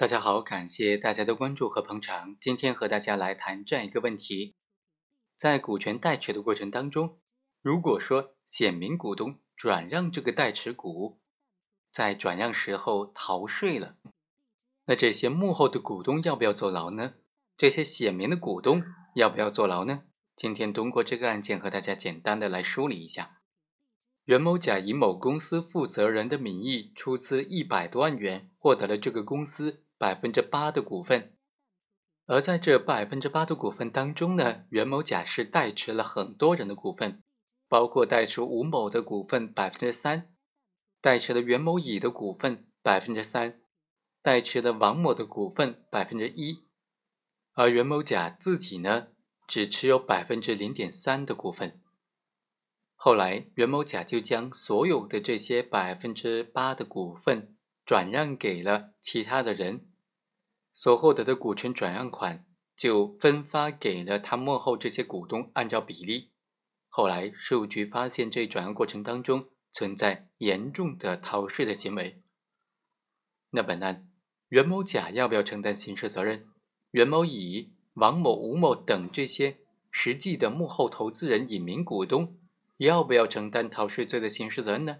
大家好，感谢大家的关注和捧场。今天和大家来谈这样一个问题：在股权代持的过程当中，如果说显名股东转让这个代持股，在转让时候逃税了，那这些幕后的股东要不要坐牢呢？这些显名的股东要不要坐牢呢？今天通过这个案件和大家简单的来梳理一下。袁某甲以某公司负责人的名义出资一百多万元，获得了这个公司。百分之八的股份，而在这百分之八的股份当中呢，袁某甲是代持了很多人的股份，包括代持吴某的股份百分之三，代持了袁某乙的股份百分之三，代持了王某的股份百分之一，而袁某甲自己呢，只持有百分之零点三的股份。后来，袁某甲就将所有的这些百分之八的股份转让给了其他的人。所获得的股权转让款就分发给了他幕后这些股东，按照比例。后来税务局发现这转让过程当中存在严重的逃税的行为。那本案袁某甲要不要承担刑事责任？袁某乙、王某、吴某等这些实际的幕后投资人、隐名股东要不要承担逃税罪的刑事责任呢？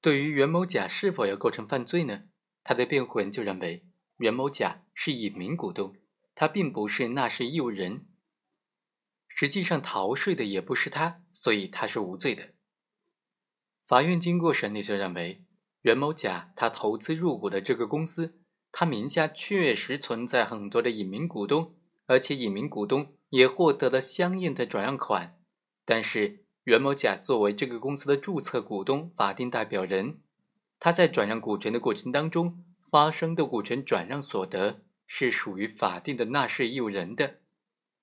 对于袁某甲是否要构成犯罪呢？他的辩护人就认为。袁某甲是隐名股东，他并不是纳税义务人，实际上逃税的也不是他，所以他是无罪的。法院经过审理就认为，袁某甲他投资入股的这个公司，他名下确实存在很多的隐名股东，而且隐名股东也获得了相应的转让款。但是袁某甲作为这个公司的注册股东、法定代表人，他在转让股权的过程当中。发生的股权转让所得是属于法定的纳税义务人的，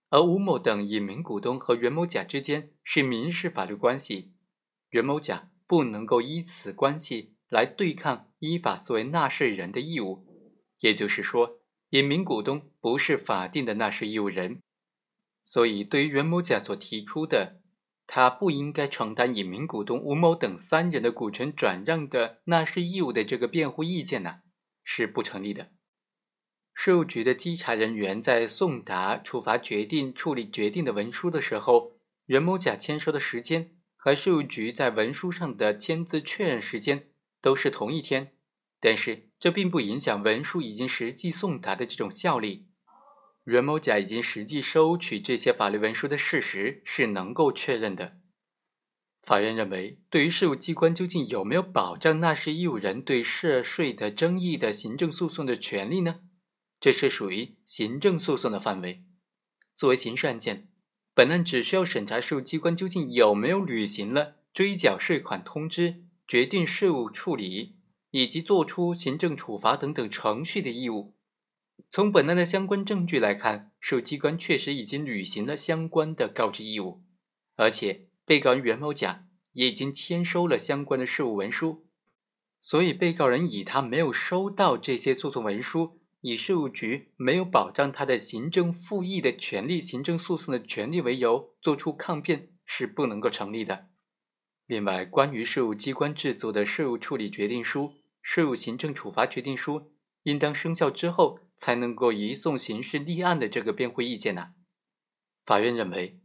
而吴某等隐名股东和袁某甲之间是民事法律关系，袁某甲不能够依此关系来对抗依法作为纳税人的义务。也就是说，隐名股东不是法定的纳税义务人，所以对于袁某甲所提出的他不应该承担隐名股东吴某等三人的股权转让的纳税义务的这个辩护意见呢？是不成立的。税务局的稽查人员在送达处罚决定、处理决定的文书的时候，袁某甲签收的时间和税务局在文书上的签字确认时间都是同一天，但是这并不影响文书已经实际送达的这种效力。袁某甲已经实际收取这些法律文书的事实是能够确认的。法院认为，对于税务机关究竟有没有保障纳税义务人对涉税的争议的行政诉讼的权利呢？这是属于行政诉讼的范围。作为刑事案件，本案只需要审查税务机关究竟有没有履行了追缴税款通知、决定税务处理以及作出行政处罚等等程序的义务。从本案的相关证据来看，税务机关确实已经履行了相关的告知义务，而且。被告人袁某甲也已经签收了相关的事务文书，所以被告人以他没有收到这些诉讼文书，以税务局没有保障他的行政复议的权利、行政诉讼的权利为由，作出抗辩是不能够成立的。另外，关于税务机关制作的税务处理决定书、税务行政处罚决定书，应当生效之后才能够移送刑事立案的这个辩护意见呢？法院认为，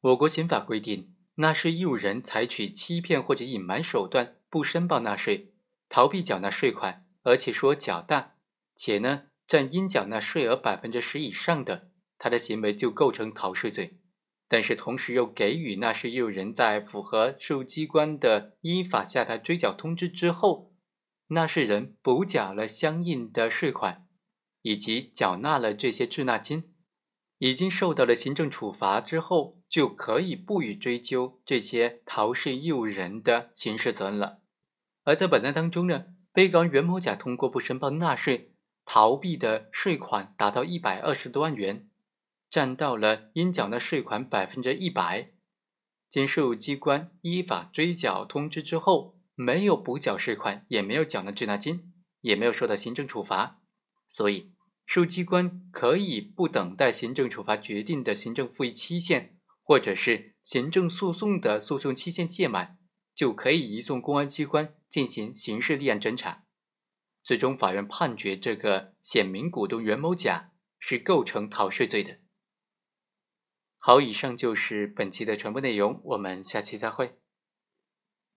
我国刑法规定。纳税义务人采取欺骗或者隐瞒手段，不申报纳税，逃避缴纳税款，而且数额较大，且呢占应缴纳税额百分之十以上的，他的行为就构成逃税罪。但是同时又给予纳税义务人在符合税务机关的依法下达追缴通知之后，纳税人补缴了相应的税款，以及缴纳了这些滞纳金。已经受到了行政处罚之后，就可以不予追究这些逃税义务人的刑事责任了。而在本案当中呢，被告人袁某甲通过不申报纳税，逃避的税款达到一百二十多万元，占到了应缴纳税款百分之一百。经税务机关依法追缴通知之后，没有补缴税款，也没有缴纳滞纳金，也没有受到行政处罚，所以。税务机关可以不等待行政处罚决定的行政复议期限，或者是行政诉讼的诉讼期限届满，就可以移送公安机关进行刑事立案侦查。最终法院判决这个显名股东袁某甲是构成逃税罪的。好，以上就是本期的全部内容，我们下期再会。